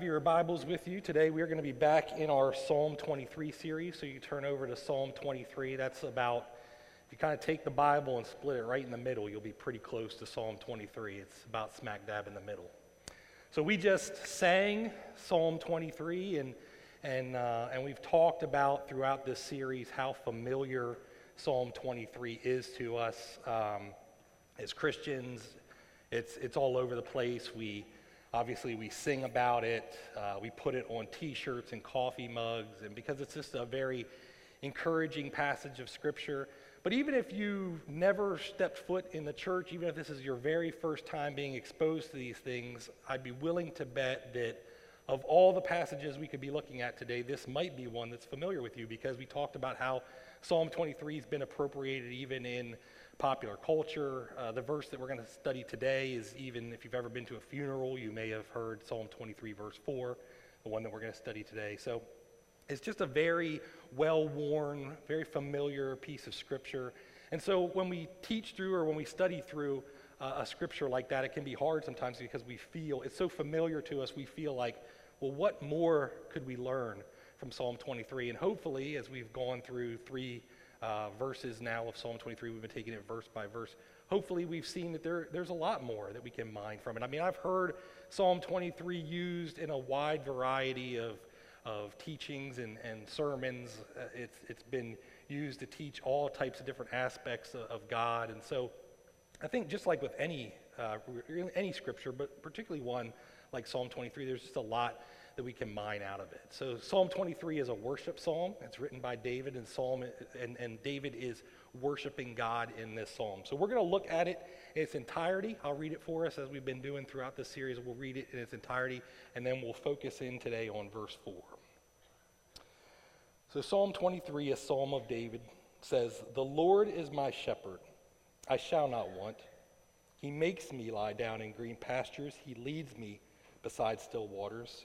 have your Bibles with you, today we are going to be back in our Psalm 23 series. So you turn over to Psalm 23. That's about, if you kind of take the Bible and split it right in the middle, you'll be pretty close to Psalm 23. It's about smack dab in the middle. So we just sang Psalm 23, and, and, uh, and we've talked about throughout this series how familiar Psalm 23 is to us um, as Christians. It's, it's all over the place. We Obviously, we sing about it, uh, we put it on t shirts and coffee mugs, and because it's just a very encouraging passage of Scripture. But even if you've never stepped foot in the church, even if this is your very first time being exposed to these things, I'd be willing to bet that of all the passages we could be looking at today, this might be one that's familiar with you because we talked about how Psalm 23 has been appropriated even in popular culture. Uh, the verse that we're going to study today is even if you've ever been to a funeral, you may have heard Psalm 23, verse 4, the one that we're going to study today. So it's just a very well worn, very familiar piece of scripture. And so when we teach through or when we study through uh, a scripture like that, it can be hard sometimes because we feel it's so familiar to us, we feel like, well, what more could we learn from Psalm 23? And hopefully, as we've gone through three uh, verses now of Psalm 23. We've been taking it verse by verse. Hopefully, we've seen that there, there's a lot more that we can mine from it. I mean, I've heard Psalm 23 used in a wide variety of, of teachings and, and sermons. Uh, it's, it's been used to teach all types of different aspects of, of God. And so I think just like with any, uh, any scripture, but particularly one like Psalm 23, there's just a lot that we can mine out of it. So Psalm 23 is a worship psalm. It's written by David, and Psalm and, and David is worshiping God in this psalm. So we're going to look at it in its entirety. I'll read it for us as we've been doing throughout this series. We'll read it in its entirety, and then we'll focus in today on verse 4. So Psalm 23, a psalm of David, says, The Lord is my shepherd. I shall not want. He makes me lie down in green pastures. He leads me beside still waters.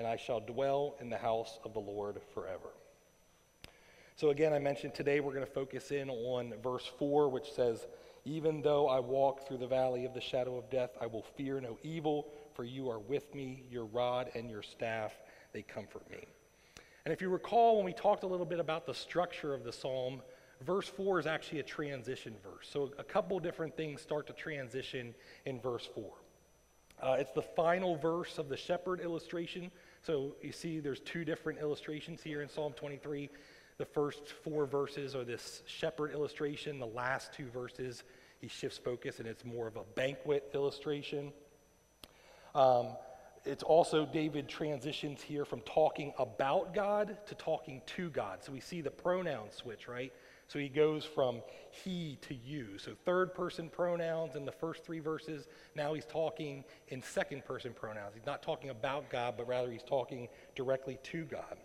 and I shall dwell in the house of the Lord forever. So, again, I mentioned today we're going to focus in on verse 4, which says, Even though I walk through the valley of the shadow of death, I will fear no evil, for you are with me, your rod and your staff, they comfort me. And if you recall, when we talked a little bit about the structure of the psalm, verse 4 is actually a transition verse. So, a couple different things start to transition in verse 4. Uh, it's the final verse of the shepherd illustration. So you see, there's two different illustrations here in Psalm 23. The first four verses are this shepherd illustration. The last two verses, he shifts focus and it's more of a banquet illustration. Um, it's also David transitions here from talking about God to talking to God. So we see the pronoun switch, right? So he goes from he to you. So third person pronouns in the first three verses. Now he's talking in second person pronouns. He's not talking about God, but rather he's talking directly to God.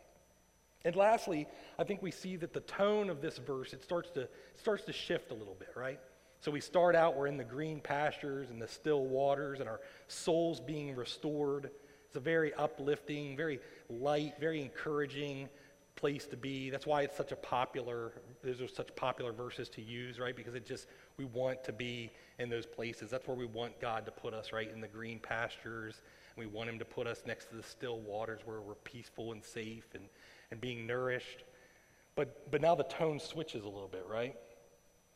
And lastly, I think we see that the tone of this verse it starts to starts to shift a little bit, right? So we start out we're in the green pastures and the still waters and our souls being restored. It's a very uplifting, very light, very encouraging place to be. That's why it's such a popular, those are such popular verses to use, right? Because it just, we want to be in those places. That's where we want God to put us, right? In the green pastures. We want Him to put us next to the still waters where we're peaceful and safe and, and being nourished. But, but now the tone switches a little bit, right?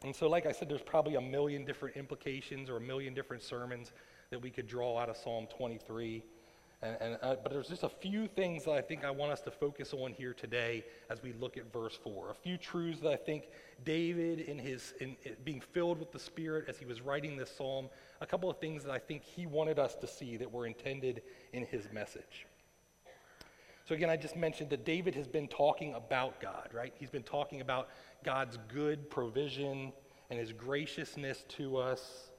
And so, like I said, there's probably a million different implications or a million different sermons that we could draw out of Psalm 23. And, and uh, but there's just a few things that I think I want us to focus on here today as we look at verse 4. A few truths that I think David, in his in, in being filled with the Spirit as he was writing this psalm, a couple of things that I think he wanted us to see that were intended in his message. So, again, I just mentioned that David has been talking about God, right? He's been talking about God's good provision and his graciousness to us.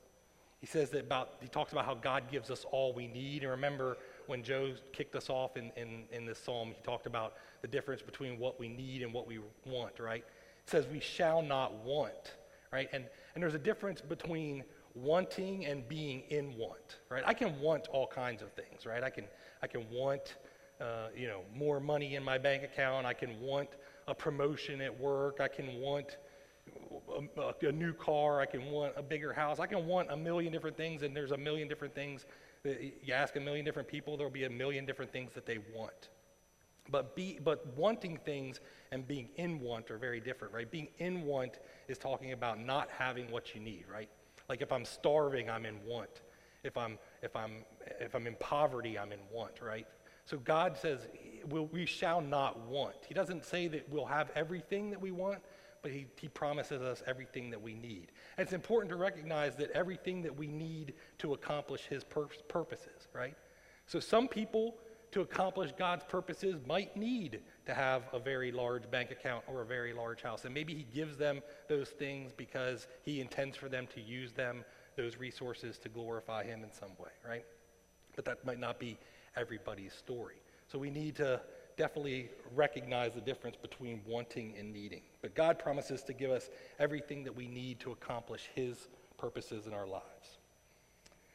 He says that about, he talks about how God gives us all we need. And remember, when Joe kicked us off in, in, in this psalm, he talked about the difference between what we need and what we want, right? It says, We shall not want, right? And, and there's a difference between wanting and being in want, right? I can want all kinds of things, right? I can, I can want, uh, you know, more money in my bank account. I can want a promotion at work. I can want a, a, new car. I can want a bigger house. I can want a million different things, and there's a million different things. You ask a million different people, there'll be a million different things that they want. But, be, but wanting things and being in want are very different, right? Being in want is talking about not having what you need, right? Like if I'm starving, I'm in want. If I'm, if I'm, if I'm in poverty, I'm in want, right? So God says we'll, we shall not want. He doesn't say that we'll have everything that we want, but he, he promises us everything that we need. And it's important to recognize that everything that we need to accomplish his pur- purposes, right? So some people, to accomplish God's purposes, might need to have a very large bank account or a very large house. And maybe he gives them those things because he intends for them to use them, those resources, to glorify him in some way, right? But that might not be everybody's story. So we need to definitely recognize the difference between wanting and needing. But God promises to give us everything that we need to accomplish His purposes in our lives.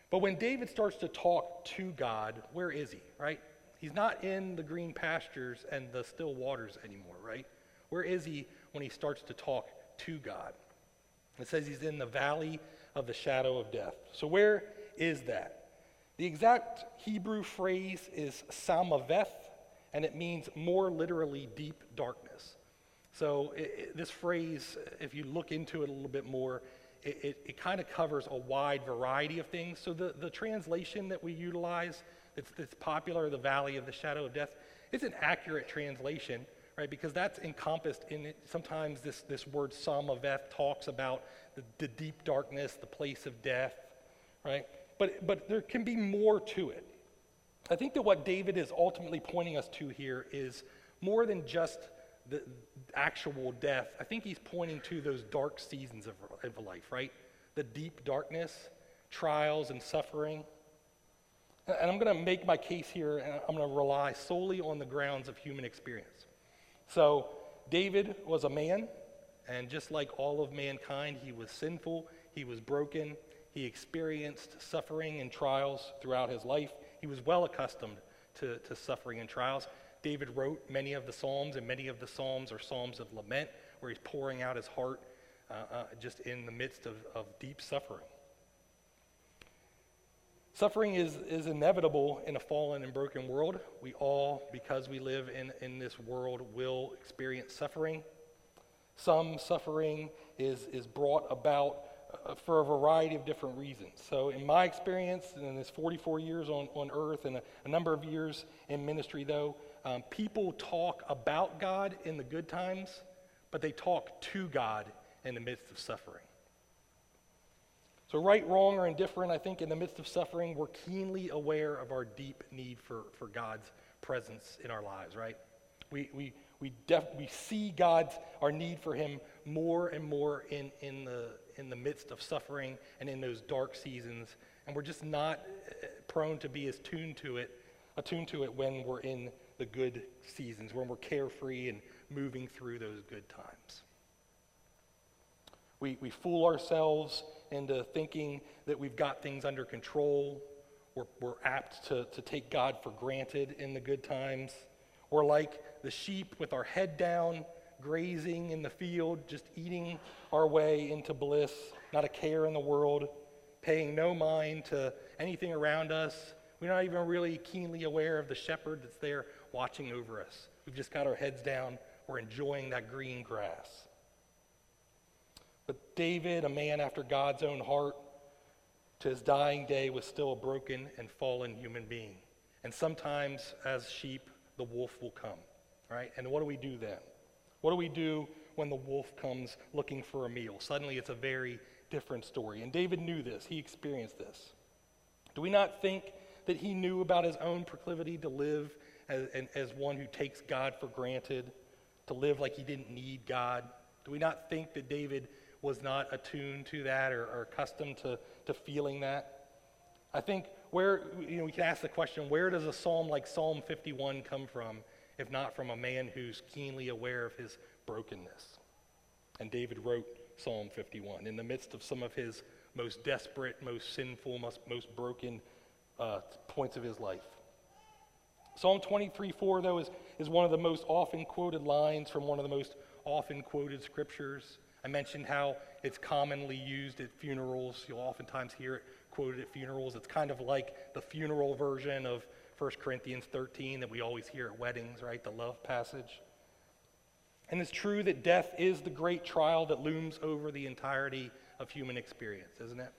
But when David starts to talk to God, where is he, right? He's not in the green pastures and the still waters anymore, right? Where is he when he starts to talk to God? It says he's in the valley of the shadow of death. So, where is that? The exact Hebrew phrase is Salmaveth, and it means more literally deep darkness. So, it, it, this phrase, if you look into it a little bit more, it, it, it kind of covers a wide variety of things. So, the, the translation that we utilize that's, that's popular, the valley of the shadow of death, is an accurate translation, right? Because that's encompassed in it. Sometimes this, this word Salmaveth talks about the, the deep darkness, the place of death, right? But, but there can be more to it. I think that what David is ultimately pointing us to here is more than just the actual death. I think he's pointing to those dark seasons of, of life, right? The deep darkness, trials, and suffering. And I'm going to make my case here, and I'm going to rely solely on the grounds of human experience. So, David was a man, and just like all of mankind, he was sinful, he was broken, he experienced suffering and trials throughout his life. He was well accustomed to, to suffering and trials. David wrote many of the Psalms, and many of the Psalms are Psalms of lament, where he's pouring out his heart uh, uh, just in the midst of, of deep suffering. Suffering is, is inevitable in a fallen and broken world. We all, because we live in, in this world, will experience suffering. Some suffering is, is brought about for a variety of different reasons. So, in my experience, and in this 44 years on, on earth and a, a number of years in ministry, though, um, people talk about God in the good times, but they talk to God in the midst of suffering. So, right, wrong, or indifferent, I think in the midst of suffering, we're keenly aware of our deep need for, for God's presence in our lives, right? We, we, we, def- we see God's, our need for Him more and more in, in, the, in the midst of suffering and in those dark seasons. And we're just not uh, prone to be as tuned to it, attuned to it when we're in the good seasons, when we're carefree and moving through those good times. We, we fool ourselves into thinking that we've got things under control. We're, we're apt to, to take God for granted in the good times. We're like the sheep with our head down, grazing in the field, just eating our way into bliss, not a care in the world, paying no mind to anything around us. We're not even really keenly aware of the shepherd that's there watching over us. We've just got our heads down. We're enjoying that green grass. But David, a man after God's own heart, to his dying day was still a broken and fallen human being. And sometimes, as sheep, the wolf will come, right? And what do we do then? What do we do when the wolf comes looking for a meal? Suddenly, it's a very different story. And David knew this, he experienced this. Do we not think that he knew about his own proclivity to live as, as one who takes God for granted, to live like he didn't need God? Do we not think that David was not attuned to that or, or accustomed to, to feeling that? I think where, you know, we can ask the question where does a psalm like Psalm 51 come from, if not from a man who's keenly aware of his brokenness? And David wrote Psalm 51 in the midst of some of his most desperate, most sinful, most, most broken uh, points of his life. Psalm 23 4, though, is, is one of the most often quoted lines from one of the most often quoted scriptures. I mentioned how it's commonly used at funerals. You'll oftentimes hear it quoted at funerals. It's kind of like the funeral version of 1 Corinthians 13 that we always hear at weddings, right? The love passage. And it's true that death is the great trial that looms over the entirety of human experience, isn't it?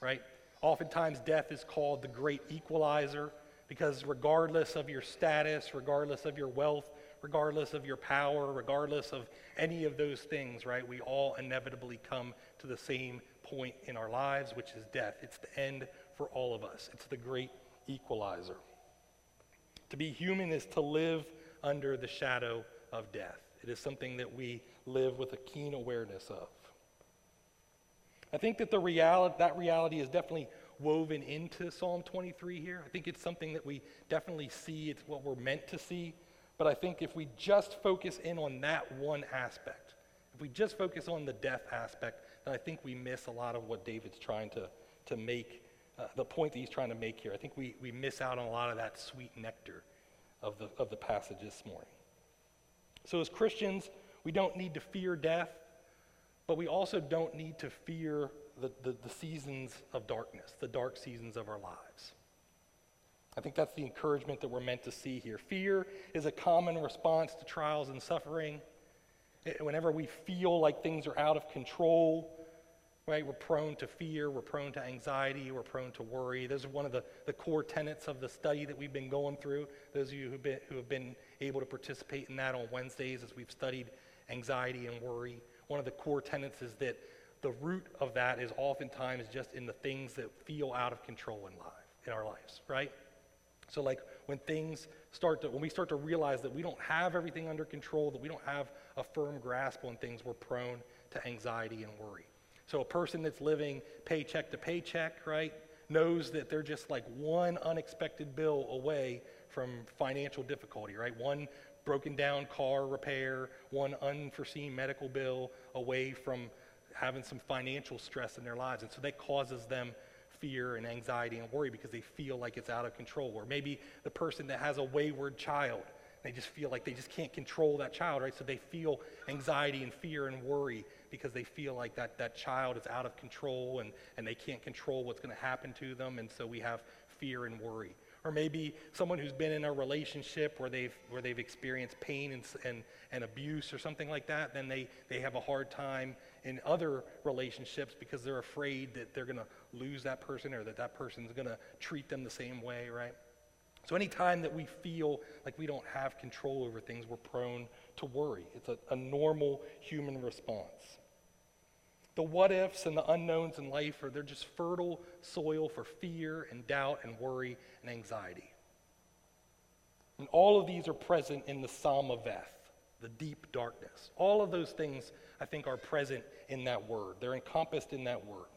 Right? Oftentimes, death is called the great equalizer because regardless of your status, regardless of your wealth, regardless of your power, regardless of any of those things, right, we all inevitably come to the same point in our lives, which is death. It's the end for all of us, it's the great equalizer. To be human is to live under the shadow of death. It is something that we live with a keen awareness of. I think that the reality, that reality is definitely woven into Psalm 23 here. I think it's something that we definitely see. It's what we're meant to see. But I think if we just focus in on that one aspect, if we just focus on the death aspect, then I think we miss a lot of what David's trying to, to make, uh, the point that he's trying to make here. I think we, we miss out on a lot of that sweet nectar of the, of the passage this morning. So, as Christians, we don't need to fear death, but we also don't need to fear the, the, the, seasons of darkness, the dark seasons of our lives. I think that's the encouragement that we're meant to see here. Fear is a common response to trials and suffering. Whenever we feel like things are out of control, right, we're prone to fear, we're prone to anxiety, we're prone to worry. Those are one of the, the core tenets of the study that we've been going through. Those of you who've been, who have been able to participate in that on Wednesdays as we've studied anxiety and worry. One of the core tenets is that the root of that is oftentimes just in the things that feel out of control in life, in our lives, right? So like when things start to when we start to realize that we don't have everything under control, that we don't have a firm grasp on things, we're prone to anxiety and worry. So a person that's living paycheck to paycheck, right, knows that they're just like one unexpected bill away from financial difficulty, right? One broken down car repair, one unforeseen medical bill away from having some financial stress in their lives. And so that causes them fear and anxiety and worry because they feel like it's out of control. Or maybe the person that has a wayward child, they just feel like they just can't control that child, right? So they feel anxiety and fear and worry because they feel like that, that child is out of control and, and they can't control what's going to happen to them. And so we have fear and worry or maybe someone who's been in a relationship where they've, where they've experienced pain and, and, and abuse or something like that, then they, they have a hard time in other relationships because they're afraid that they're going to lose that person or that that person's going to treat them the same way, right? So, anytime that we feel like we don't have control over things, we're prone to worry. It's a, a normal human response. The what ifs and the unknowns in life are they're just fertile soil for fear and doubt and worry and anxiety. And all of these are present in the Salmaveth, the deep darkness. All of those things, I think, are present in that word. They're encompassed in that word.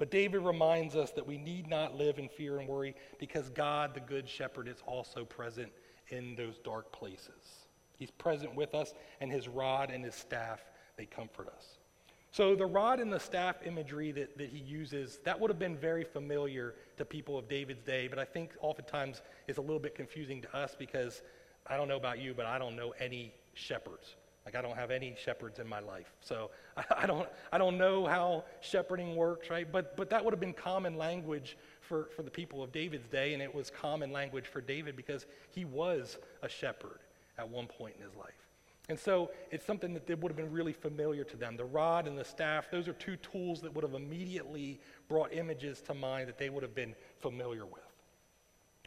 But David reminds us that we need not live in fear and worry because God, the Good Shepherd, is also present in those dark places. He's present with us, and his rod and his staff, they comfort us. So the rod and the staff imagery that, that he uses, that would have been very familiar to people of David's day, but I think oftentimes it's a little bit confusing to us because I don't know about you, but I don't know any shepherds. Like I don't have any shepherds in my life. So I, don't, I don't know how shepherding works, right? But, but that would have been common language for, for the people of David's day, and it was common language for David because he was a shepherd at one point in his life. And so it's something that would have been really familiar to them. The rod and the staff, those are two tools that would have immediately brought images to mind that they would have been familiar with.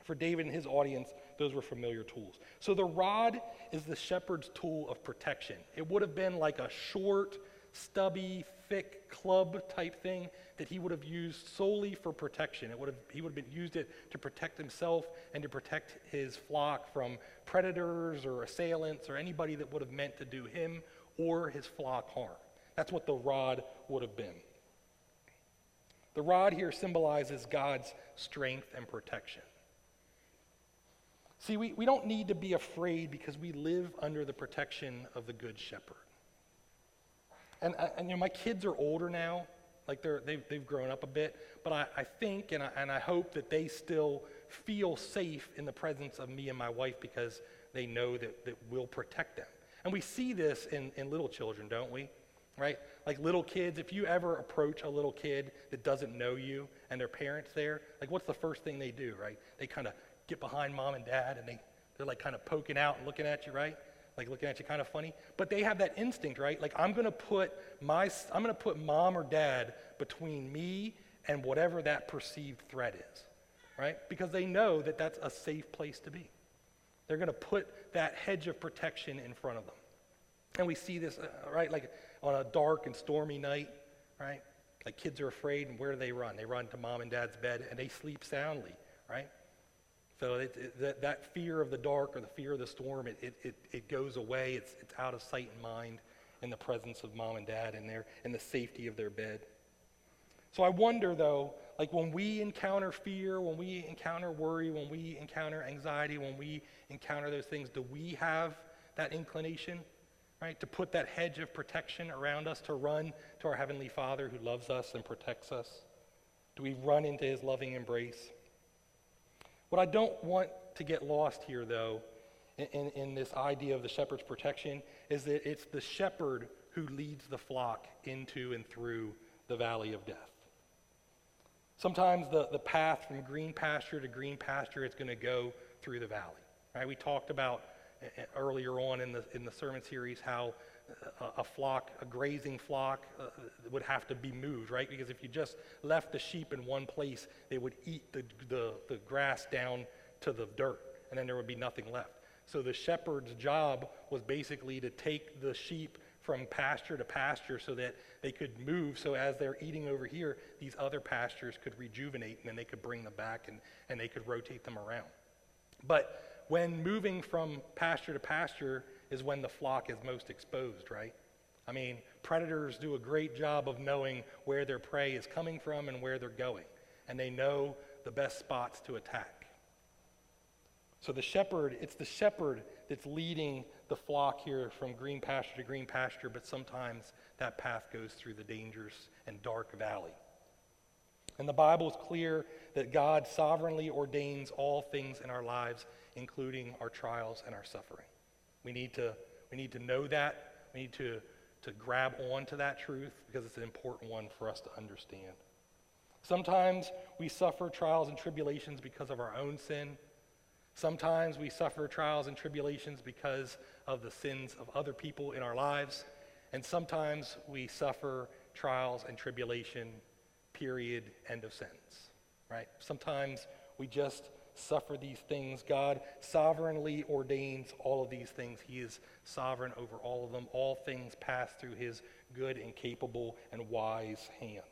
For David and his audience, those were familiar tools. So the rod is the shepherd's tool of protection. It would have been like a short, stubby, thick club type thing that he would have used solely for protection. It would have, he would have been, used it to protect himself and to protect his flock from predators or assailants or anybody that would have meant to do him or his flock harm. That's what the rod would have been. The rod here symbolizes God's strength and protection. See, we, we don't need to be afraid because we live under the protection of the Good Shepherd. And, uh, and you know, my kids are older now, like they're, they've, they've grown up a bit, but I, I think and I, and I hope that they still feel safe in the presence of me and my wife because they know that, that we'll protect them. And we see this in, in little children, don't we? Right? Like little kids, if you ever approach a little kid that doesn't know you and their parents there, like what's the first thing they do, right? They kind of get behind mom and dad and they, they're like kind of poking out and looking at you, right? Like looking at you kind of funny. But they have that instinct, right? Like I'm going to put my, I'm to put mom or dad between me and whatever that perceived threat is, right? Because they know that that's a safe place to be. They're going to put that hedge of protection in front of them. And we see this, uh, right, like on a dark and stormy night, right? Like kids are afraid, and where do they run? They run to mom and dad's bed, and they sleep soundly, right? So it, it, that, that fear of the dark or the fear of the storm, it, it, it, goes away. It's, it's out of sight and mind in the presence of mom and dad and their in the safety of their bed. So I wonder though, like when we encounter fear, when we encounter worry, when we encounter anxiety, when we encounter those things, do we have that inclination, right, to put that hedge of protection around us, to run to our Heavenly Father who loves us and protects us? Do we run into His loving embrace? What I don't want to get lost here, though, in, in, this idea of the shepherd's protection, is that it's the shepherd who leads the flock into and through the valley of death. Sometimes the, the path from green pasture to green pasture is going to go through the valley. Right? We talked about uh, uh, earlier on in the, in the sermon series how a, flock, a grazing flock, uh, would have to be moved, right? Because if you just left the sheep in one place, they would eat the, the, the grass down to the dirt, and then there would be nothing left. So the shepherd's job was basically to take the sheep from pasture to pasture so that they could move. So as they're eating over here, these other pastures could rejuvenate and then they could bring them back and, and they could rotate them around. But when moving from pasture to pasture is when the flock is most exposed, right? I mean, predators do a great job of knowing where their prey is coming from and where they're going, and they know the best spots to attack. So the shepherd, it's the shepherd that's leading the flock here from green pasture to green pasture, but sometimes that path goes through the dangerous and dark valley. And the Bible is clear that God sovereignly ordains all things in our lives, including our trials and our suffering. We need to, we need to know that. We need to, to grab onto that truth because it's an important one for us to understand. Sometimes we suffer trials and tribulations because of our own sin. Sometimes we suffer trials and tribulations because of the sins of other people in our lives. And sometimes we suffer trials and tribulation, period, end of sentence. Right? Sometimes we just suffer these things. God sovereignly ordains all of these things. He is sovereign over all of them. All things pass through his good and capable and wise hands.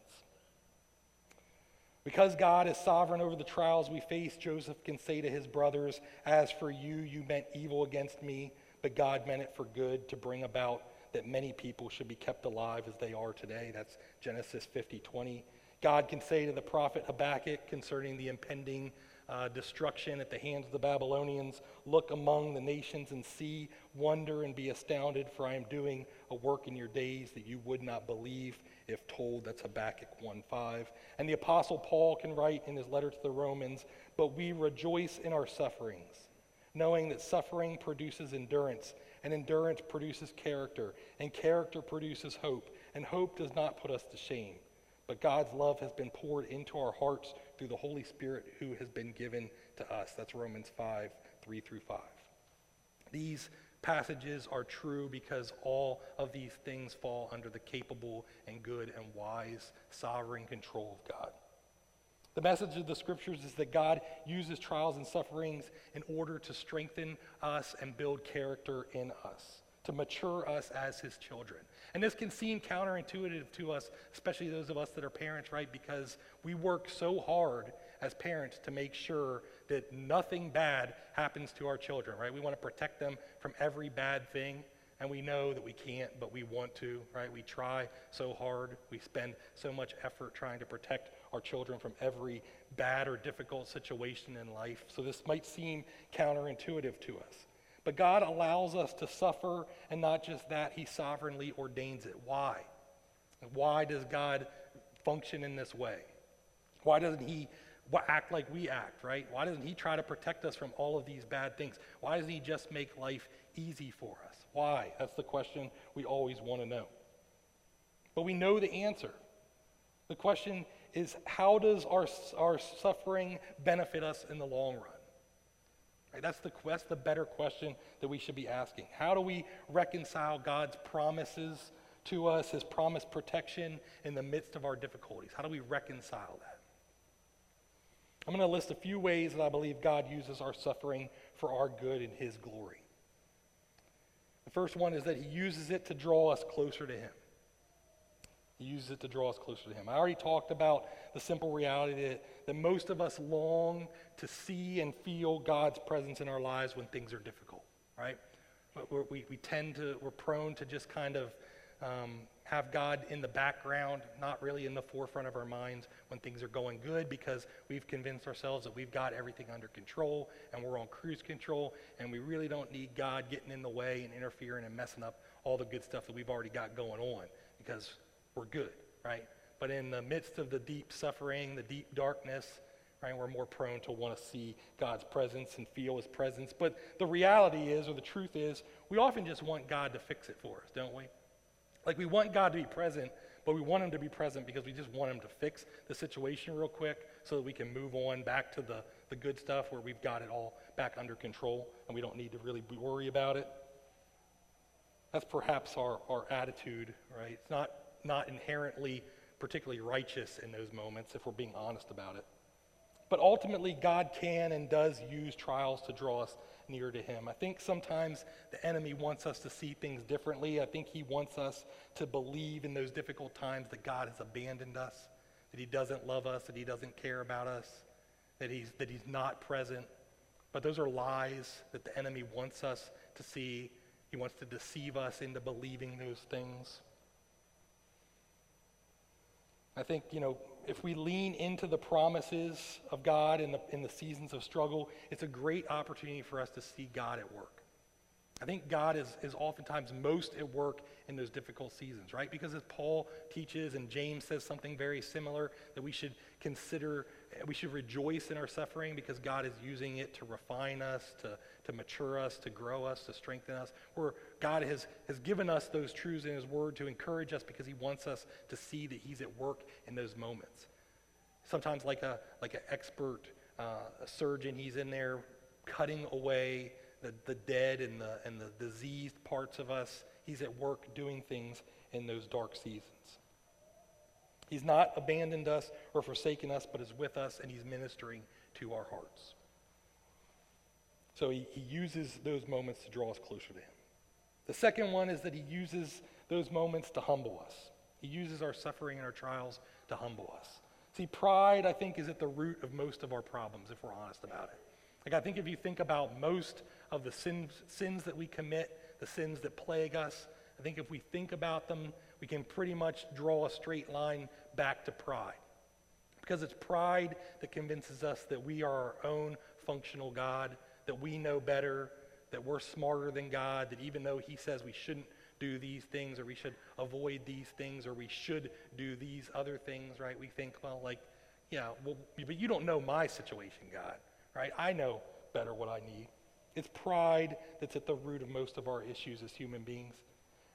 Because God is sovereign over the trials we face, Joseph can say to his brothers, As for you, you meant evil against me, but God meant it for good to bring about that many people should be kept alive as they are today. That's Genesis 50 20. God can say to the prophet Habakkuk concerning the impending uh, destruction at the hands of the Babylonians. Look among the nations and see, wonder, and be astounded, for I am doing a work in your days that you would not believe if told. That's Habakkuk 1.5. And the Apostle Paul can write in his letter to the Romans, But we rejoice in our sufferings, knowing that suffering produces endurance, and endurance produces character, and character produces hope, and hope does not put us to shame. But God's love has been poured into our hearts through the Holy Spirit who has been given to us. That's Romans 5 3 through 5. These passages are true because all of these things fall under the capable and good and wise sovereign control of God. The message of the scriptures is that God uses trials and sufferings in order to strengthen us and build character in us, to mature us as his children. And this can seem counterintuitive to us, especially those of us that are parents, right? Because we work so hard as parents to make sure that nothing bad happens to our children, right? We want to protect them from every bad thing. And we know that we can't, but we want to, right? We try so hard. We spend so much effort trying to protect our children from every bad or difficult situation in life. So this might seem counterintuitive to us. But God allows us to suffer, and not just that, He sovereignly ordains it. Why? Why does God function in this way? Why doesn't He act like we act, right? Why doesn't He try to protect us from all of these bad things? Why doesn't He just make life easy for us? Why? That's the question we always want to know. But we know the answer. The question is how does our, our suffering benefit us in the long run? Right, that's, the, that's the better question that we should be asking. How do we reconcile God's promises to us, his promised protection in the midst of our difficulties? How do we reconcile that? I'm going to list a few ways that I believe God uses our suffering for our good and his glory. The first one is that he uses it to draw us closer to him. He uses it to draw us closer to Him. I already talked about the simple reality that, that most of us long to see and feel God's presence in our lives when things are difficult, right? We're, we, we tend to, we're prone to just kind of um, have God in the background, not really in the forefront of our minds when things are going good because we've convinced ourselves that we've got everything under control and we're on cruise control and we really don't need God getting in the way and interfering and messing up all the good stuff that we've already got going on because we're good, right? But in the midst of the deep suffering, the deep darkness, right, we're more prone to want to see God's presence and feel his presence. But the reality is, or the truth is, we often just want God to fix it for us, don't we? Like we want God to be present, but we want him to be present because we just want him to fix the situation real quick so that we can move on back to the, the good stuff where we've got it all back under control and we don't need to really worry about it. That's perhaps our, our attitude, right? It's not not inherently particularly righteous in those moments, if we're being honest about it. But ultimately, God can and does use trials to draw us near to Him. I think sometimes the enemy wants us to see things differently. I think he wants us to believe in those difficult times that God has abandoned us, that He doesn't love us, that He doesn't care about us, that He's, that he's not present. But those are lies that the enemy wants us to see. He wants to deceive us into believing those things. I think, you know, if we lean into the promises of God in the, in the seasons of struggle, it's a great opportunity for us to see God at work. I think God is, is oftentimes most at work in those difficult seasons, right? Because as Paul teaches and James says something very similar, that we should consider, we should rejoice in our suffering because God is using it to refine us, to, to mature us, to grow us, to strengthen us. Where God has, has given us those truths in His Word to encourage us because He wants us to see that He's at work in those moments. Sometimes, like a like an expert uh, a surgeon, He's in there cutting away the, the dead and the, and the diseased parts of us. He's at work doing things in those dark seasons. He's not abandoned us or forsaken us, but is with us and He's ministering to our hearts. So he, he uses those moments to draw us closer to him. The second one is that he uses those moments to humble us. He uses our suffering and our trials to humble us. See, pride, I think, is at the root of most of our problems, if we're honest about it. Like, I think if you think about most of the sins, sins that we commit, the sins that plague us, I think if we think about them, we can pretty much draw a straight line back to pride. Because it's pride that convinces us that we are our own functional God, that we know better, that we're smarter than God, that even though He says we shouldn't do these things or we should avoid these things or we should do these other things, right? We think, well, like, yeah, well, but you don't know my situation, God, right? I know better what I need. It's pride that's at the root of most of our issues as human beings.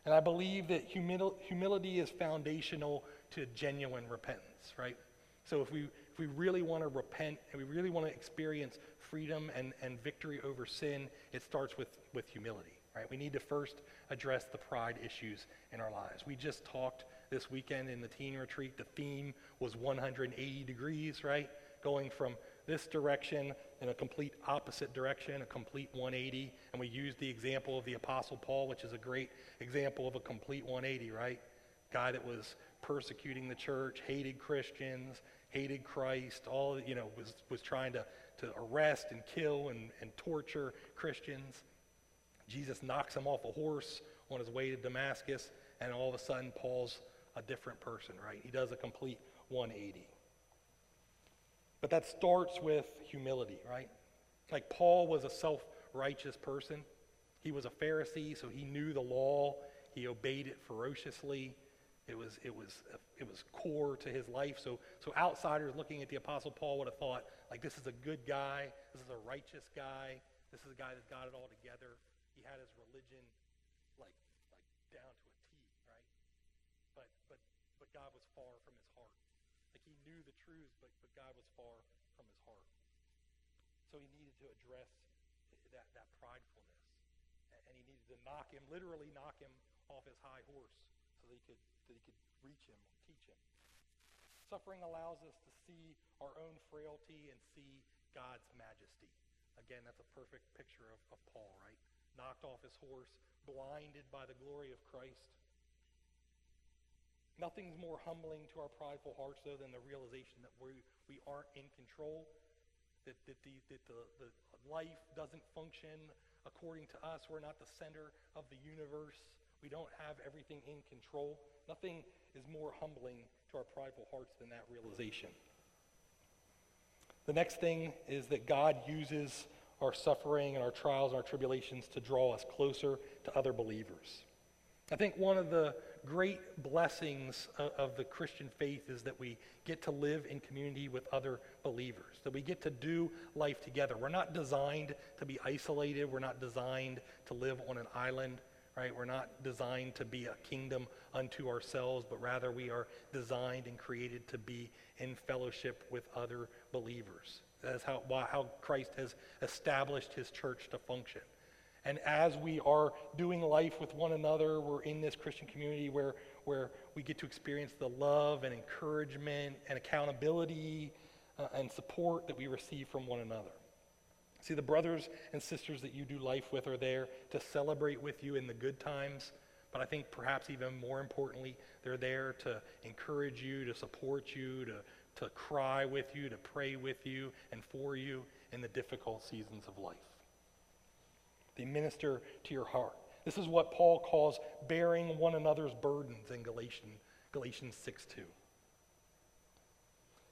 And I believe that humil- humility is foundational to genuine repentance, right? So if we, if we really want to repent and we really want to experience freedom and, and victory over sin, it starts with, with humility, right? We need to first address the pride issues in our lives. We just talked this weekend in the teen retreat. The theme was 180 degrees, right? Going from this direction in a complete opposite direction, a complete 180. And we used the example of the Apostle Paul, which is a great example of a complete 180, right? Guy that was persecuting the church, hated Christians, hated Christ, all, you know, was, was trying to to arrest and kill and, and torture Christians. Jesus knocks him off a horse on his way to Damascus, and all of a sudden, Paul's a different person, right? He does a complete 180. But that starts with humility, right? Like Paul was a self righteous person. He was a Pharisee, so he knew the law, he obeyed it ferociously. It was, it was, it was core to his life. So, so outsiders looking at the Apostle Paul would have thought, like, this is a good guy. This is a righteous guy. This is a guy that's got it all together. He had his religion, like, like down to a T, right? But, but, but God was far from his heart. Like, he knew the truths, but, but God was far from his heart. So he needed to address that, that pridefulness. And he needed to knock him, literally knock him off his high horse that he could that he could reach him, teach him. Suffering allows us to see our own frailty and see God's majesty. Again, that's a perfect picture of, of Paul, right? Knocked off his horse, blinded by the glory of Christ. Nothing's more humbling to our prideful hearts, though, than the realization that we, we aren't in control, that, that, the, that the, the life doesn't function according to us. We're not the center of the universe. We don't have everything in control. Nothing is more humbling to our prideful hearts than that realization. The next thing is that God uses our suffering and our trials and our tribulations to draw us closer to other believers. I think one of the great blessings of, of, the Christian faith is that we get to live in community with other believers, that we get to do life together. We're not designed to be isolated, we're not designed to live on an island right? We're not designed to be a kingdom unto ourselves, but rather we are designed and created to be in fellowship with other believers. That's how, how Christ has established his church to function. And as we are doing life with one another, we're in this Christian community where, where we get to experience the love and encouragement and accountability uh, and support that we receive from one another. See, the brothers and sisters that you do life with are there to celebrate with you in the good times, but I think perhaps even more importantly, they're there to encourage you, to support you, to, to cry with you, to pray with you and for you in the difficult seasons of life. They minister to your heart. This is what Paul calls bearing one another's burdens in Galatians, Galatians 6 2.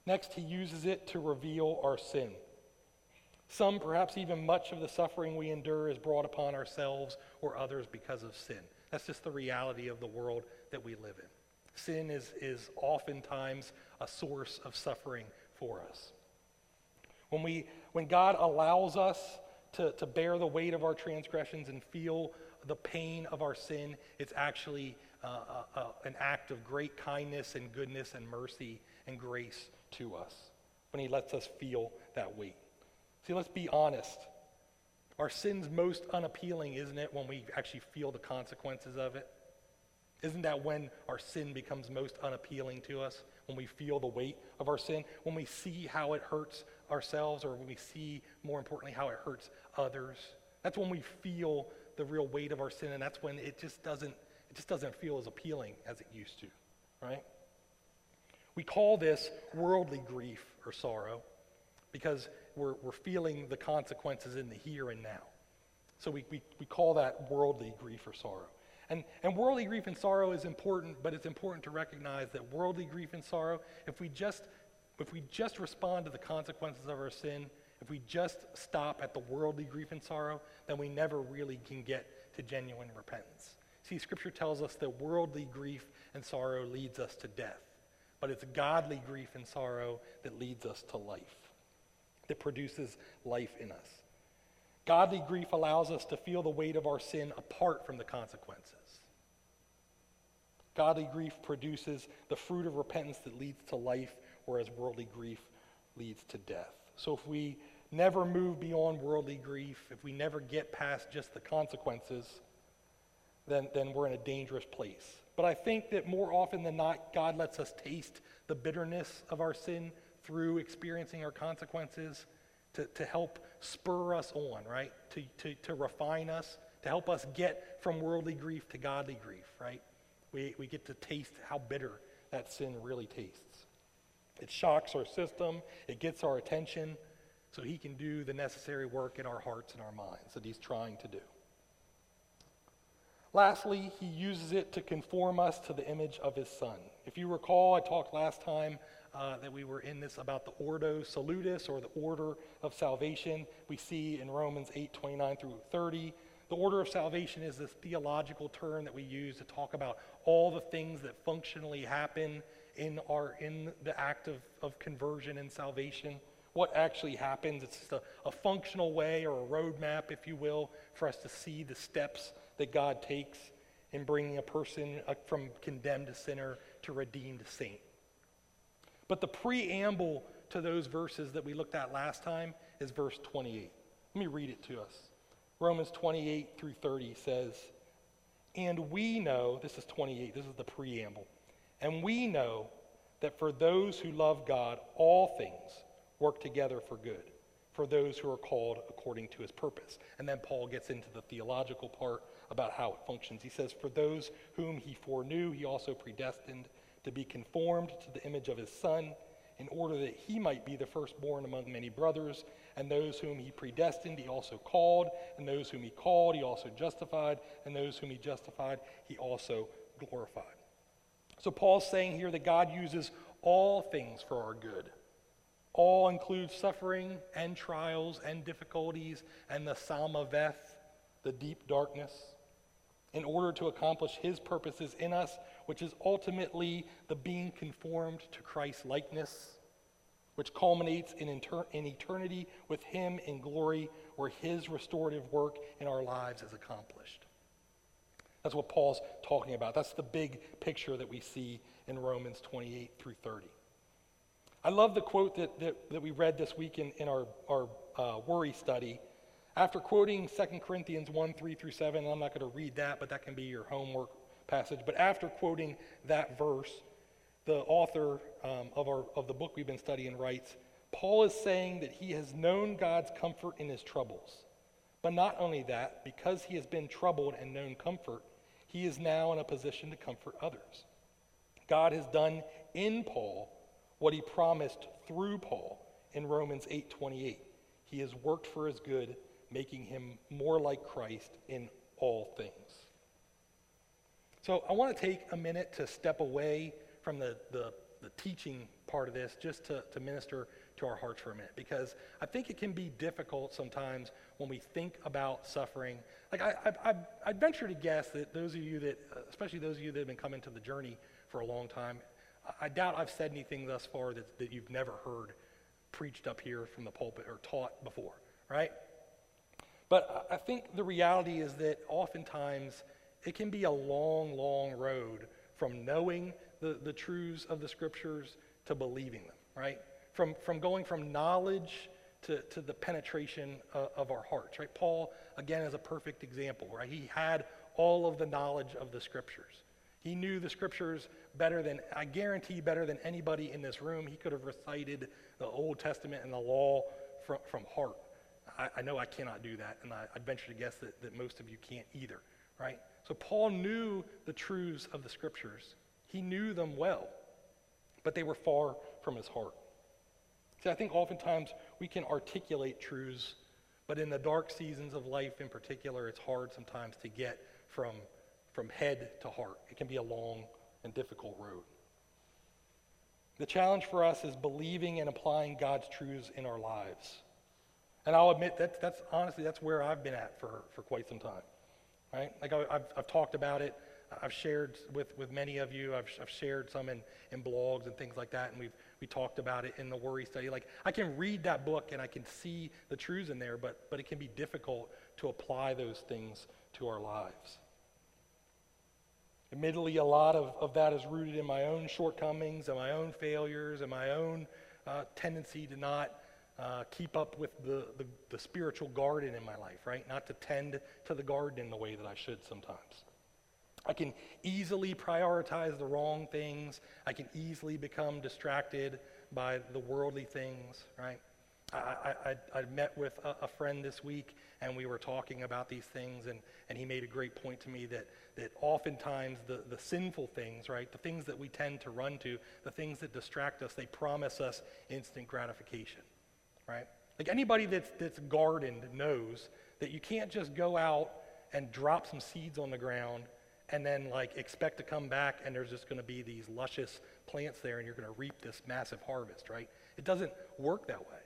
Next, he uses it to reveal our sin. Some, perhaps even much of the suffering we endure is brought upon ourselves or others because of sin. That's just the reality of the world that we live in. Sin is, is oftentimes a source of suffering for us. When, we, when God allows us to, to bear the weight of our transgressions and feel the pain of our sin, it's actually uh, uh, uh, an act of great kindness and goodness and mercy and grace to us when He lets us feel that weight. See, let's be honest. Our sin's most unappealing, isn't it, when we actually feel the consequences of it? Isn't that when our sin becomes most unappealing to us? When we feel the weight of our sin? When we see how it hurts ourselves, or when we see, more importantly, how it hurts others? That's when we feel the real weight of our sin, and that's when it just doesn't, it just doesn't feel as appealing as it used to, right? We call this worldly grief or sorrow because we're, we're feeling the consequences in the here and now. So we, we, we call that worldly grief or sorrow. And, and worldly grief and sorrow is important, but it's important to recognize that worldly grief and sorrow, if we just, if we just respond to the consequences of our sin, if we just stop at the worldly grief and sorrow, then we never really can get to genuine repentance. See, Scripture tells us that worldly grief and sorrow leads us to death, but it's godly grief and sorrow that leads us to life that produces life in us. Godly grief allows us to feel the weight of our sin apart from the consequences. Godly grief produces the fruit of repentance that leads to life, whereas worldly grief leads to death. So if we never move beyond worldly grief, if we never get past just the consequences, then, then we're in a dangerous place. But I think that more often than not, God lets us taste the bitterness of our sin through experiencing our consequences to, to help spur us on, right? To, to, to refine us, to help us get from worldly grief to godly grief, right? We, we get to taste how bitter that sin really tastes. It shocks our system, it gets our attention, so he can do the necessary work in our hearts and our minds that he's trying to do. Lastly, he uses it to conform us to the image of his son. If you recall, I talked last time uh, that we were in this about the Ordo Salutis or the order of salvation. We see in Romans 8 29 through 30. The order of salvation is this theological term that we use to talk about all the things that functionally happen in, our, in the act of, of conversion and salvation. What actually happens. It's just a, a functional way or a roadmap, if you will, for us to see the steps that God takes in bringing a person uh, from condemned sinner to redeemed saint. But the preamble to those verses that we looked at last time is verse 28. Let me read it to us. Romans 28 through 30 says, And we know, this is 28, this is the preamble, and we know that for those who love God, all things work together for good, for those who are called according to his purpose. And then Paul gets into the theological part about how it functions. He says, For those whom he foreknew, he also predestined to be conformed to the image of his Son, in order that he might be the firstborn among many brothers. And those whom he predestined, he also called. And those whom he called, he also justified. And those whom he justified, he also glorified. So Paul's saying here that God uses all things for our good. All includes suffering and trials and difficulties and the Salmaveth, the deep darkness in order to accomplish his purposes in us, which is ultimately the being conformed to Christ's likeness, which culminates in, inter- in eternity with him in glory, where his restorative work in our lives is accomplished. That's what Paul's talking about. That's the big picture that we see in Romans 28 through 30. I love the quote that, that, that we read this week in, in our, our uh, worry study after quoting 2 Corinthians 1 3 through 7, I'm not going to read that, but that can be your homework passage. But after quoting that verse, the author um, of, our, of the book we've been studying writes Paul is saying that he has known God's comfort in his troubles. But not only that, because he has been troubled and known comfort, he is now in a position to comfort others. God has done in Paul what he promised through Paul in Romans 8:28. He has worked for his good making him more like Christ in all things. So I want to take a minute to step away from the, the, the teaching part of this just to, to minister to our hearts for a minute because I think it can be difficult sometimes when we think about suffering. Like, I, I, I, I'd venture to guess that those of you that, uh, especially those of you that have been coming to the journey for a long time, I doubt I've said anything thus far that, that you've never heard preached up here from the pulpit or taught before, right? But I think the reality is that oftentimes it can be a long, long road from knowing the, the truths of the scriptures to believing them, right? From, from going from knowledge to, to the penetration of, of our hearts, right? Paul, again, is a perfect example, right? He had all of the knowledge of the scriptures. He knew the scriptures better than, I guarantee, better than anybody in this room. He could have recited the Old Testament and the law from, from heart. I, I know I cannot do that, and I, I'd venture to guess that, that most of you can't either, right? So Paul knew the truths of the scriptures. He knew them well, but they were far from his heart. See, I think oftentimes we can articulate truths, but in the dark seasons of life in particular, it's hard sometimes to get from, from head to heart. It can be a long and difficult road. The challenge for us is believing and applying God's truths in our lives. And I'll admit that that's honestly that's where I've been at for, for quite some time, right? Like I, have I've talked about it. I've shared with, with many of you. I've, I've shared some in, in blogs and things like that, and we've we talked about it in the worry study. Like I can read that book and I can see the truths in there, but but it can be difficult to apply those things to our lives. Admittedly, a lot of, of that is rooted in my own shortcomings and my own failures and my own uh, tendency to not uh, keep up with the, the, the spiritual garden in my life, right? Not to tend to the garden in the way that I should sometimes. I can easily prioritize the wrong things. I can easily become distracted by the worldly things, right? I, I, I met with a, a, friend this week, and we were talking about these things, and, and he made a great point to me that, that oftentimes the, the sinful things, right, the things that we tend to run to, the things that distract us, they promise us instant gratification right? Like anybody that's, that's gardened knows that you can't just go out and drop some seeds on the ground and then like expect to come back and there's just going to be these luscious plants there and you're going to reap this massive harvest, right? It doesn't work that way.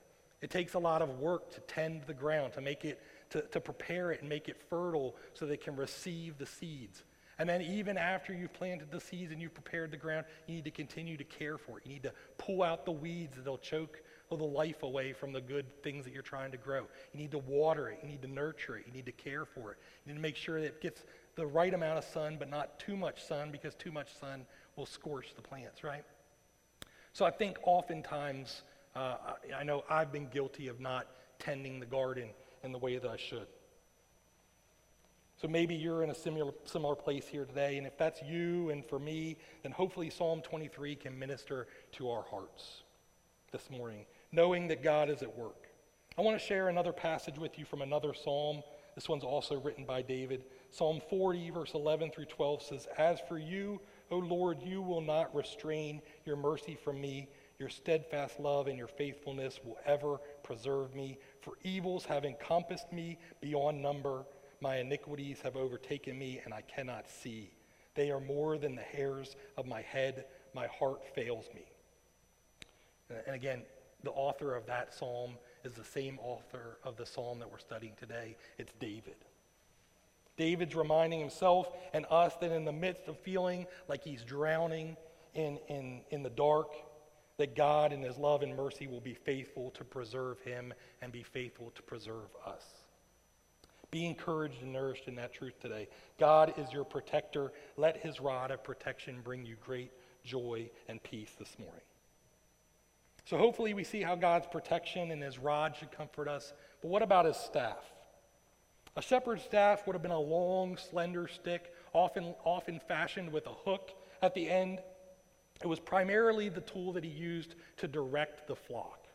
It takes a lot of work to tend the ground, to make it, to, to prepare it and make it fertile so they can receive the seeds. And then, even after you've planted the seeds and you've prepared the ground, you need to continue to care for it. You need to pull out the weeds that'll choke the life away from the good things that you're trying to grow. You need to water it. You need to nurture it. You need to care for it. You need to make sure that it gets the right amount of sun, but not too much sun, because too much sun will scorch the plants, right? So I think oftentimes, uh, I know I've been guilty of not tending the garden in the way that I should. So maybe you're in a similar, similar place here today, and if that's you and for me, then hopefully Psalm 23 can minister to our hearts this morning, knowing that God is at work. I want to share another passage with you from another psalm. This one's also written by David. Psalm 40, verse 11 through 12 says, As for you, O Lord, you will not restrain your mercy from me. Your steadfast love and your faithfulness will ever preserve me. For evils have encompassed me beyond number. My iniquities have overtaken me, and I cannot see. They are more than the hairs of my head. My heart fails me. And again, the author of that psalm is the same author of the psalm that we're studying today. It's David. David's reminding himself and us that in the midst of feeling like he's drowning in, in, in the dark, that God in his love and mercy will be faithful to preserve him and be faithful to preserve us. Be encouraged and nourished in that truth today. God is your protector. Let his rod of protection bring you great joy and peace this morning. So hopefully we see how God's protection and his rod should comfort us. But what about his staff? A shepherd's staff would have been a long, slender stick, often, often fashioned with a hook at the end. It was primarily the tool that he used to direct the flock.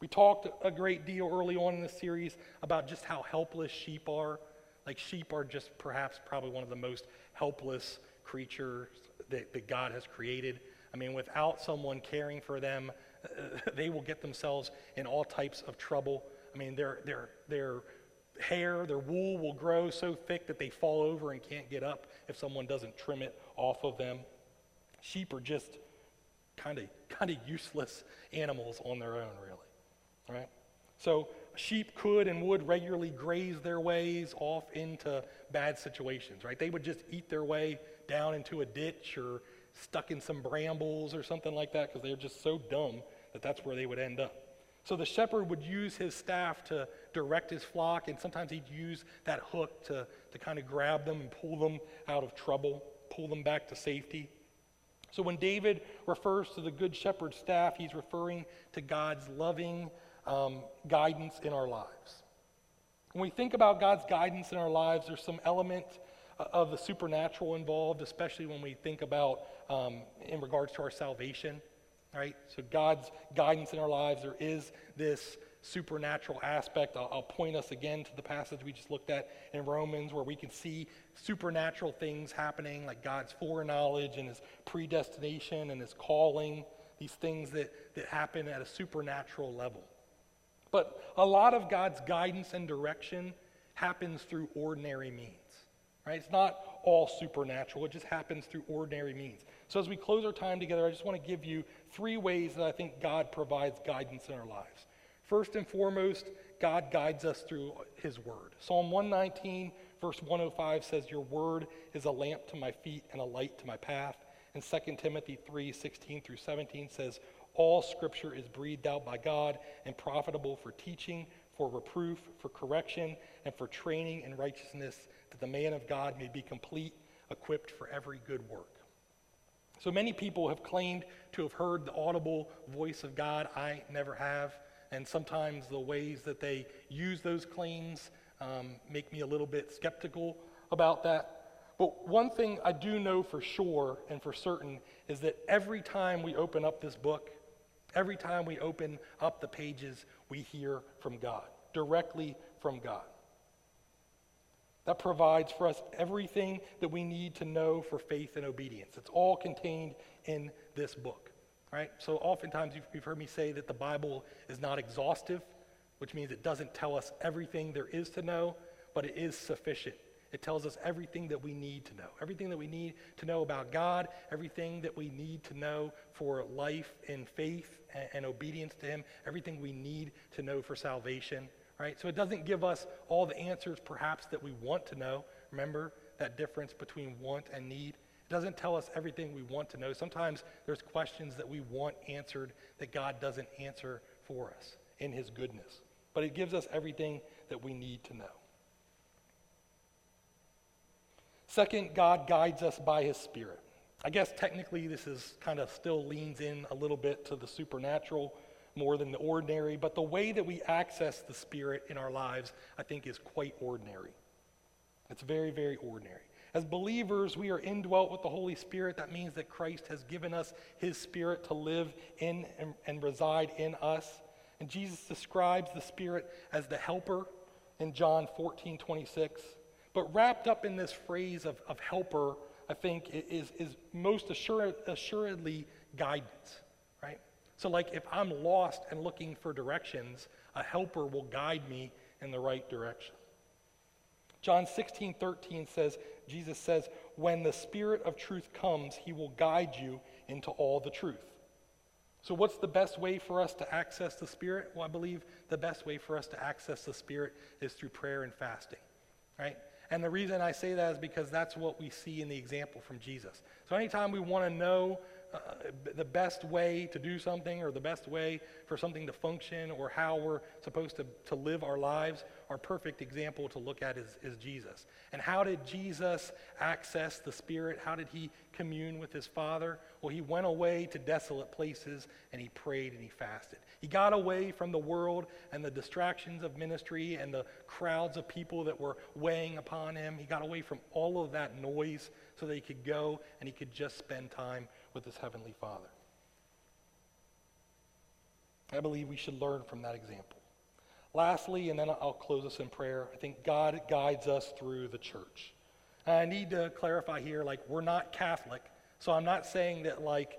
We talked a great deal early on in the series about just how helpless sheep are. Like, sheep are just perhaps probably one of the most helpless creatures that, that God has created. I mean, without someone caring for them, they will get themselves in all types of trouble. I mean, their, their, their hair, their wool will grow so thick that they fall over and can't get up if someone doesn't trim it off of them. Sheep are just kind of kind of useless animals on their own, really. Right? So sheep could and would regularly graze their ways off into bad situations, right? They would just eat their way down into a ditch or stuck in some brambles or something like that because they're just so dumb that that's where they would end up. So the shepherd would use his staff to direct his flock, and sometimes he'd use that hook to, to kind of grab them and pull them out of trouble, pull them back to safety. So when David refers to the good shepherd's staff, he's referring to God's loving um, guidance in our lives. When we think about God's guidance in our lives, there's some element of the supernatural involved, especially when we think about um, in regards to our salvation, right? So God's guidance in our lives, there is this supernatural aspect. I'll, I'll, point us again to the passage we just looked at in Romans, where we can see supernatural things happening, like God's foreknowledge and his predestination and his calling, these things that, that happen at a supernatural level. But a lot of God's guidance and direction happens through ordinary means. Right? It's not all supernatural, it just happens through ordinary means. So, as we close our time together, I just want to give you three ways that I think God provides guidance in our lives. First and foremost, God guides us through His Word. Psalm 119, verse 105 says, Your Word is a lamp to my feet and a light to my path. And 2 Timothy 3, 16 through 17 says, All Scripture is breathed out by God and profitable for teaching, for reproof, for correction, and for training in righteousness the man of God may be complete, equipped for every good work. So many people have claimed to have heard the audible voice of God. I never have. And sometimes the ways that they use those claims um, make me a little bit skeptical about that. But one thing I do know for sure and for certain is that every time we open up this book, every time we open up the pages, we hear from God, directly from God that provides for us everything that we need to know for faith and obedience. It's all contained in this book, right? So oftentimes you've, you've heard me say that the Bible is not exhaustive, which means it doesn't tell us everything there is to know, but it is sufficient. It tells us everything that we need to know. Everything that we need to know about God, everything that we need to know for life in faith and, and obedience to Him, everything we need to know for salvation, right? So it doesn't give us all the answers perhaps that we want to know. Remember that difference between want and need? It doesn't tell us everything we want to know. Sometimes there's questions that we want answered that God doesn't answer for us in His goodness. But it gives us everything that we need to know. Second, God guides us by his Spirit. I guess technically this is kind of still leans in a little bit to the supernatural more than the ordinary, but the way that we access the Spirit in our lives, I think, is quite ordinary. It's very, very ordinary. As believers, we are indwelt with the Holy Spirit. That means that Christ has given us his Spirit to live in and, and reside in us. And Jesus describes the Spirit as the helper in John 14, 26. But wrapped up in this phrase of, of helper, I think, is, is most assured, assuredly guidance? So, like, if I'm lost and looking for directions, a helper will guide me in the right direction. John 16, 13 says, Jesus says, When the Spirit of truth comes, he will guide you into all the truth. So, what's the best way for us to access the Spirit? Well, I believe the best way for us to access the Spirit is through prayer and fasting, right? And the reason I say that is because that's what we see in the example from Jesus. So anytime we want to know uh, the best way to do something or the best way for something to function or how we're supposed to, to live our lives, our perfect example to look at is, is Jesus. And how did Jesus access the Spirit? How did he commune with his Father? Well, he went away to desolate places and he prayed and he fasted. He got away from the world and the distractions of ministry and the crowds of people that were weighing upon him. He got away from all of that noise so that he could go and he could just spend time with his heavenly Father. I believe we should learn from that example. Lastly, and then I'll close us in prayer, I think God guides us through the church. I need to clarify here like, we're not Catholic, so I'm not saying that, like,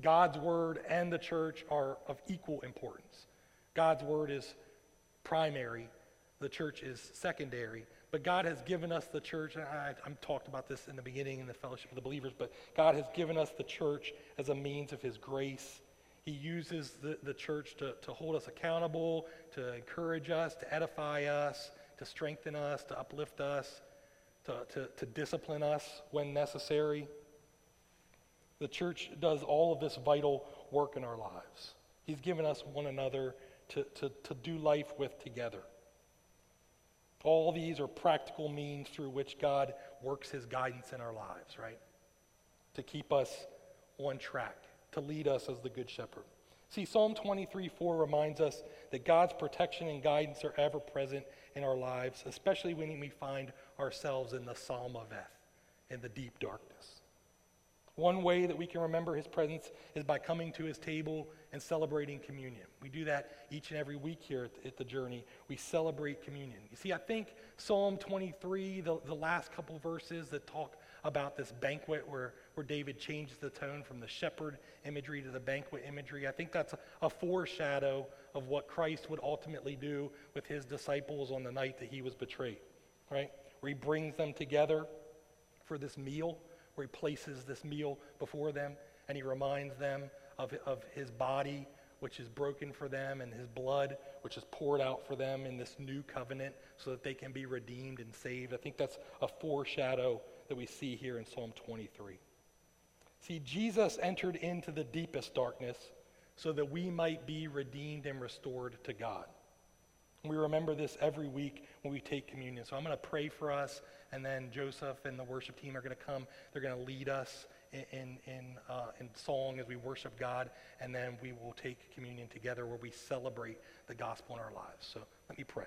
God's word and the church are of equal importance. God's word is primary, the church is secondary. But God has given us the church, and I, am talked about this in the beginning in the fellowship of the believers, but God has given us the church as a means of his grace. He uses the, the church to, to hold us accountable, to encourage us, to edify us, to strengthen us, to uplift us, to, to, to discipline us when necessary. The church does all of this vital work in our lives. He's given us one another to, to, to do life with together. All these are practical means through which God works his guidance in our lives, right? To keep us on track, to lead us as the Good Shepherd. See, Psalm 23 4 reminds us that God's protection and guidance are ever present in our lives, especially when we find ourselves in the Salmaveth, in the deep darkness. One way that we can remember his presence is by coming to his table and celebrating communion. We do that each and every week here at, at the journey. We celebrate communion. You see, I think Psalm 23, the, the last couple verses that talk about this banquet where, where David changes the tone from the shepherd imagery to the banquet imagery, I think that's a, a foreshadow of what Christ would ultimately do with his disciples on the night that he was betrayed, right? Where he brings them together for this meal where he places this meal before them and he reminds them of, of his body, which is broken for them, and his blood, which is poured out for them in this new covenant so that they can be redeemed and saved. I think that's a foreshadow that we see here in Psalm 23. See, Jesus entered into the deepest darkness so that we might be redeemed and restored to God. We remember this every week when we take communion. So I'm going to pray for us, and then Joseph and the worship team are going to come. They're going to lead us in, in, in, uh, in song as we worship God, and then we will take communion together where we celebrate the gospel in our lives. So let me pray.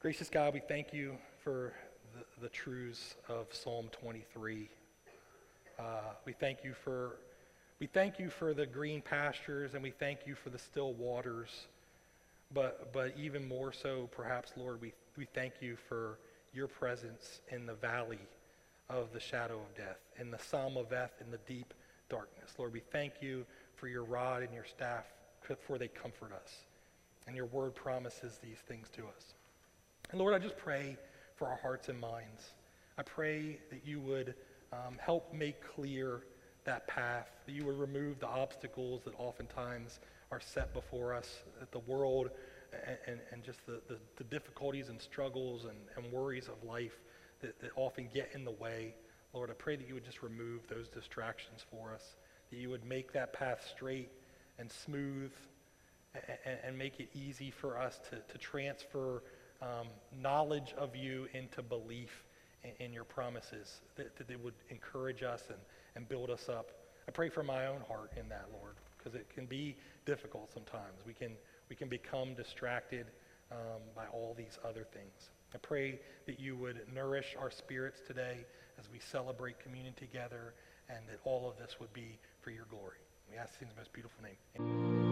Gracious God, we thank you for the, the truths of Psalm 23. Uh, we thank you for we thank you for the green pastures, and we thank you for the still waters. But, but even more so, perhaps, Lord, we, we thank you for your presence in the valley of the shadow of death, in the Salmaveth, in the deep darkness. Lord, we thank you for your rod and your staff, for they comfort us. And your word promises these things to us. And Lord, I just pray for our hearts and minds. I pray that you would um, help make clear that path, that you would remove the obstacles that oftentimes are set before us, that the world and, and, just the, the, the, difficulties and struggles and, and worries of life that, that often get in the way. Lord, I pray that you would just remove those distractions for us, that you would make that path straight and smooth and, and make it easy for us to, to transfer um, knowledge of you into belief in, in your promises, that, that they would encourage us and, and build us up. I pray for my own heart in that, Lord, because it can be difficult sometimes. We can, we can become distracted um, by all these other things. I pray that you would nourish our spirits today as we celebrate communion together and that all of this would be for your glory. We ask in the most beautiful name. Amen.